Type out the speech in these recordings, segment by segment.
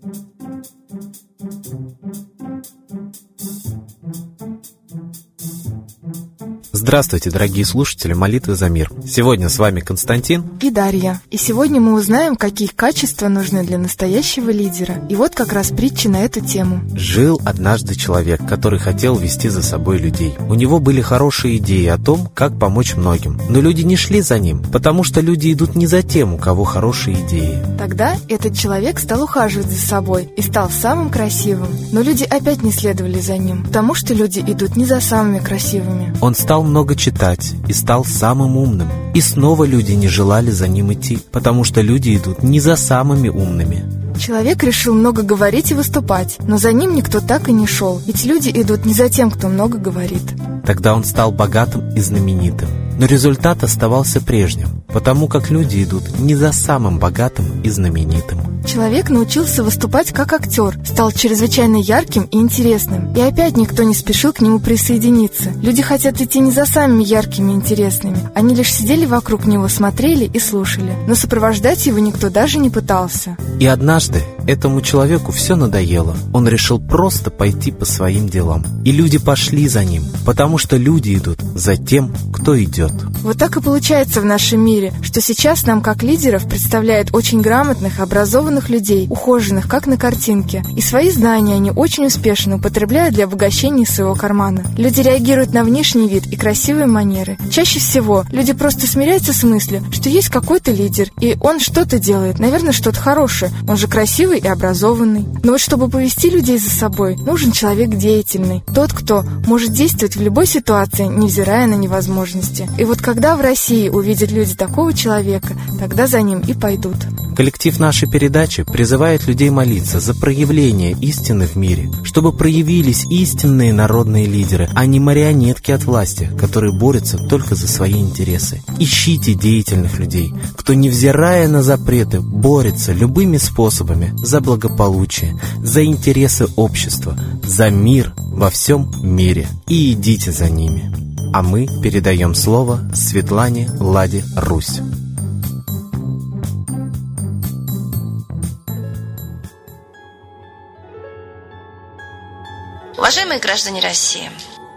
thank you Здравствуйте, дорогие слушатели «Молитвы за мир». Сегодня с вами Константин и Дарья. И сегодня мы узнаем, какие качества нужны для настоящего лидера. И вот как раз притча на эту тему. Жил однажды человек, который хотел вести за собой людей. У него были хорошие идеи о том, как помочь многим. Но люди не шли за ним, потому что люди идут не за тем, у кого хорошие идеи. Тогда этот человек стал ухаживать за собой и стал самым красивым. Но люди опять не следовали за ним, потому что люди идут не за самыми красивыми. Он стал много читать и стал самым умным. И снова люди не желали за ним идти, потому что люди идут не за самыми умными. Человек решил много говорить и выступать, но за ним никто так и не шел, ведь люди идут не за тем, кто много говорит. Тогда он стал богатым и знаменитым. Но результат оставался прежним, потому как люди идут не за самым богатым и знаменитым. Человек научился выступать как актер, стал чрезвычайно ярким и интересным. И опять никто не спешил к нему присоединиться. Люди хотят идти не за самыми яркими и интересными. Они лишь сидели вокруг него, смотрели и слушали. Но сопровождать его никто даже не пытался. И однажды этому человеку все надоело. Он решил просто пойти по своим делам. И люди пошли за ним, потому что люди идут за тем, кто идет. Вот так и получается в нашем мире, что сейчас нам как лидеров представляют очень грамотных, образованных людей, ухоженных, как на картинке. И свои знания они очень успешно употребляют для обогащения своего кармана. Люди реагируют на внешний вид и красивые манеры. Чаще всего люди просто смиряются с мыслью, что есть какой-то лидер, и он что-то делает, наверное, что-то хорошее. Он же красивый и образованный. Но вот чтобы повести людей за собой, нужен человек деятельный. Тот, кто может действовать в любой ситуации, невзирая на невозможности. И вот когда в России увидят люди такого человека, тогда за ним и пойдут. Коллектив нашей передачи призывает людей молиться за проявление истины в мире, чтобы проявились истинные народные лидеры, а не марионетки от власти, которые борются только за свои интересы. Ищите деятельных людей, кто, невзирая на запреты, борется любыми способами за благополучие, за интересы общества, за мир во всем мире. И идите за ними. А мы передаем слово Светлане Ладе Русь. Уважаемые граждане России,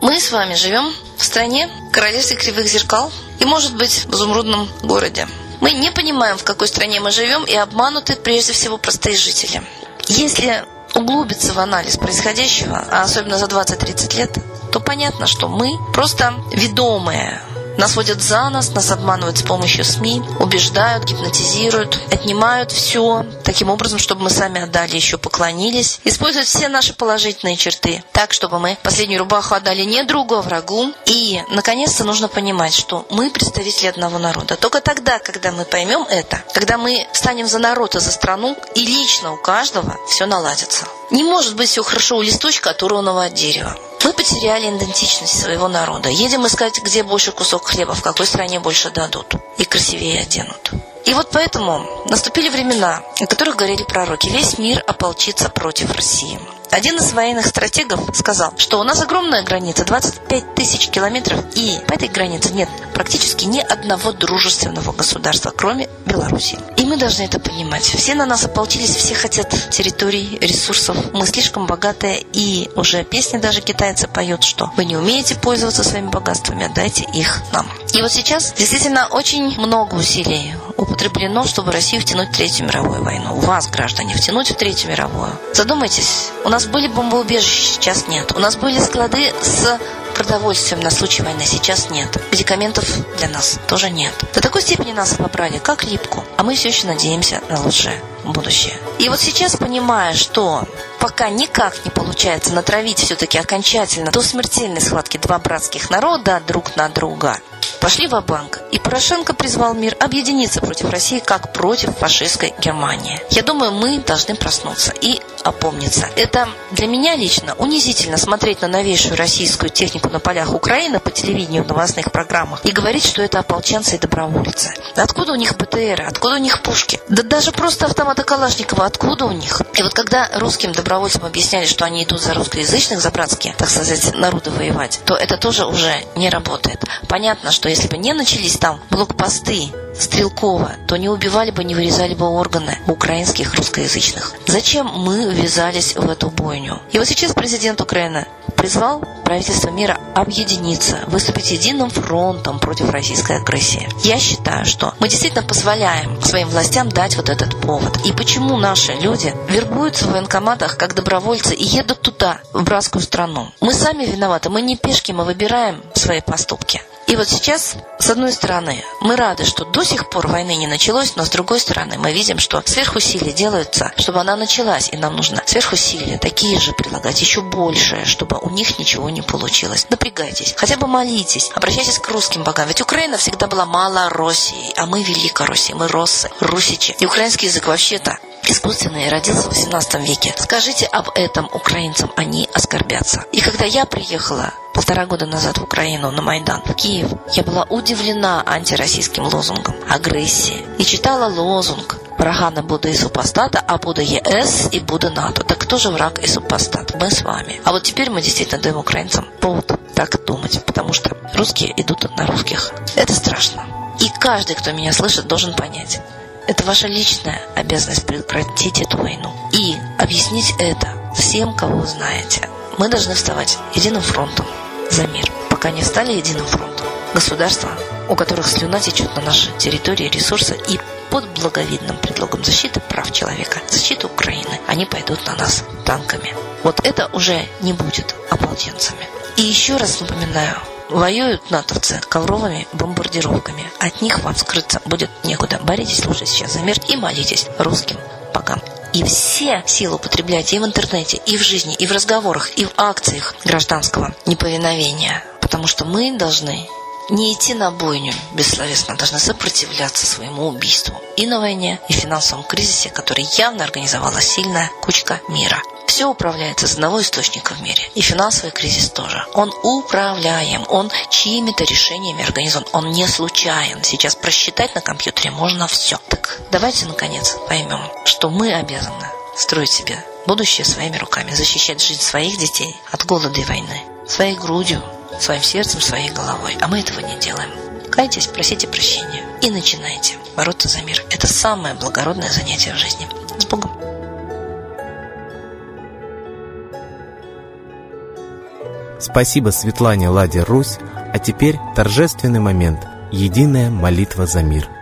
мы с вами живем в стране королевстве кривых зеркал и, может быть, в изумрудном городе. Мы не понимаем, в какой стране мы живем, и обмануты прежде всего простые жители. Если углубиться в анализ происходящего, а особенно за 20-30 лет, то понятно, что мы просто ведомые нас водят за нас, нас обманывают с помощью СМИ, убеждают, гипнотизируют, отнимают все таким образом, чтобы мы сами отдали, еще поклонились, используют все наши положительные черты так, чтобы мы последнюю рубаху отдали не другу, а врагу. И, наконец-то, нужно понимать, что мы представители одного народа. Только тогда, когда мы поймем это, когда мы станем за народ и за страну, и лично у каждого все наладится. Не может быть все хорошо у листочка, оторванного от дерева. Мы потеряли идентичность своего народа. Едем искать, где больше кусок хлеба, в какой стране больше дадут и красивее оденут. И вот поэтому наступили времена, о которых говорили пророки. Весь мир ополчится против России. Один из военных стратегов сказал, что у нас огромная граница, 25 тысяч километров, и по этой границе нет практически ни одного дружественного государства, кроме Беларуси. Мы должны это понимать. Все на нас ополчились, все хотят территорий, ресурсов. Мы слишком богатые, и уже песни даже китайцы поют, что вы не умеете пользоваться своими богатствами, отдайте их нам. И вот сейчас действительно очень много усилий употреблено, чтобы Россию втянуть в Третью мировую войну. Вас, граждане, втянуть в Третью мировую. Задумайтесь, у нас были бомбоубежища, сейчас нет. У нас были склады с продовольствием на случай войны сейчас нет. Медикаментов для нас тоже нет. До такой степени нас обобрали, как липку. А мы все еще надеемся на лучшее будущее. И вот сейчас, понимая, что пока никак не получается натравить все-таки окончательно до смертельной схватки два братских народа друг на друга, пошли в банк и Порошенко призвал мир объединиться против России, как против фашистской Германии. Я думаю, мы должны проснуться и опомниться. Это для меня лично унизительно смотреть на новейшую российскую технику на полях Украины по телевидению в новостных программах и говорить, что это ополченцы и добровольцы. Откуда у них БТРы? Откуда у них пушки? Да даже просто автоматы Калашникова, откуда у них? И вот когда русским добровольцам объясняли, что они идут за русскоязычных, за братские, так сказать, народы воевать, то это тоже уже не работает. Понятно, что если бы не начались там блокпосты Стрелкова, то не убивали бы, не вырезали бы органы украинских русскоязычных. Зачем мы ввязались в эту бойню? И вот сейчас президент Украины призвал правительство мира объединиться, выступить единым фронтом против российской агрессии. Я считаю, что мы действительно позволяем своим властям дать вот этот повод. И почему наши люди вербуются в военкоматах как добровольцы и едут туда, в братскую страну? Мы сами виноваты, мы не пешки, мы выбираем свои поступки. И вот сейчас, с одной стороны, мы рады, что до сих пор войны не началось, но с другой стороны, мы видим, что сверхусилия делаются, чтобы она началась, и нам нужно сверхусилия такие же прилагать, еще больше, чтобы у них ничего не получилось. Напрягайтесь, хотя бы молитесь, обращайтесь к русским богам. Ведь Украина всегда была мало Россией, а мы Великая Россия, мы Россы, Русичи. И украинский язык вообще-то искусственный родился в 18 веке. Скажите об этом украинцам, они оскорбятся. И когда я приехала полтора года назад в Украину на Майдан, в Киев, я была удивлена антироссийским лозунгом агрессии и читала лозунг Врага Будда и супостата, а Будда ЕС и Будда НАТО. Так кто же враг и супостат? Мы с вами. А вот теперь мы действительно даем украинцам повод так думать, потому что русские идут на русских. Это страшно. И каждый, кто меня слышит, должен понять. Это ваша личная обязанность прекратить эту войну и объяснить это всем, кого вы знаете. Мы должны вставать единым фронтом за мир, пока не стали единым фронтом. Государства, у которых слюна течет на нашей территории ресурсы и под благовидным предлогом защиты прав человека, защиты Украины, они пойдут на нас танками. Вот это уже не будет ополченцами. И еще раз напоминаю, Воюют натовцы ковровыми бомбардировками. От них вам скрыться будет некуда. Боритесь лучше сейчас за мир и молитесь русским богам. И все силы употребляйте и в интернете, и в жизни, и в разговорах, и в акциях гражданского неповиновения. Потому что мы должны не идти на бойню бессловесно, должны сопротивляться своему убийству и на войне, и финансовом кризисе, который явно организовала сильная кучка мира. Все управляется из одного источника в мире. И финансовый кризис тоже. Он управляем. Он чьими-то решениями организован. Он не случайен. Сейчас просчитать на компьютере можно все. Так давайте, наконец, поймем, что мы обязаны строить себе будущее своими руками, защищать жизнь своих детей от голода и войны, своей грудью, своим сердцем, своей головой. А мы этого не делаем. Кайтесь, просите прощения и начинайте бороться за мир. Это самое благородное занятие в жизни. С Богом! Спасибо Светлане Ладе Русь, а теперь торжественный момент – единая молитва за мир –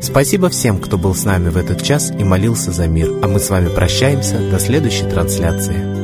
Спасибо всем, кто был с нами в этот час и молился за мир. А мы с вами прощаемся до следующей трансляции.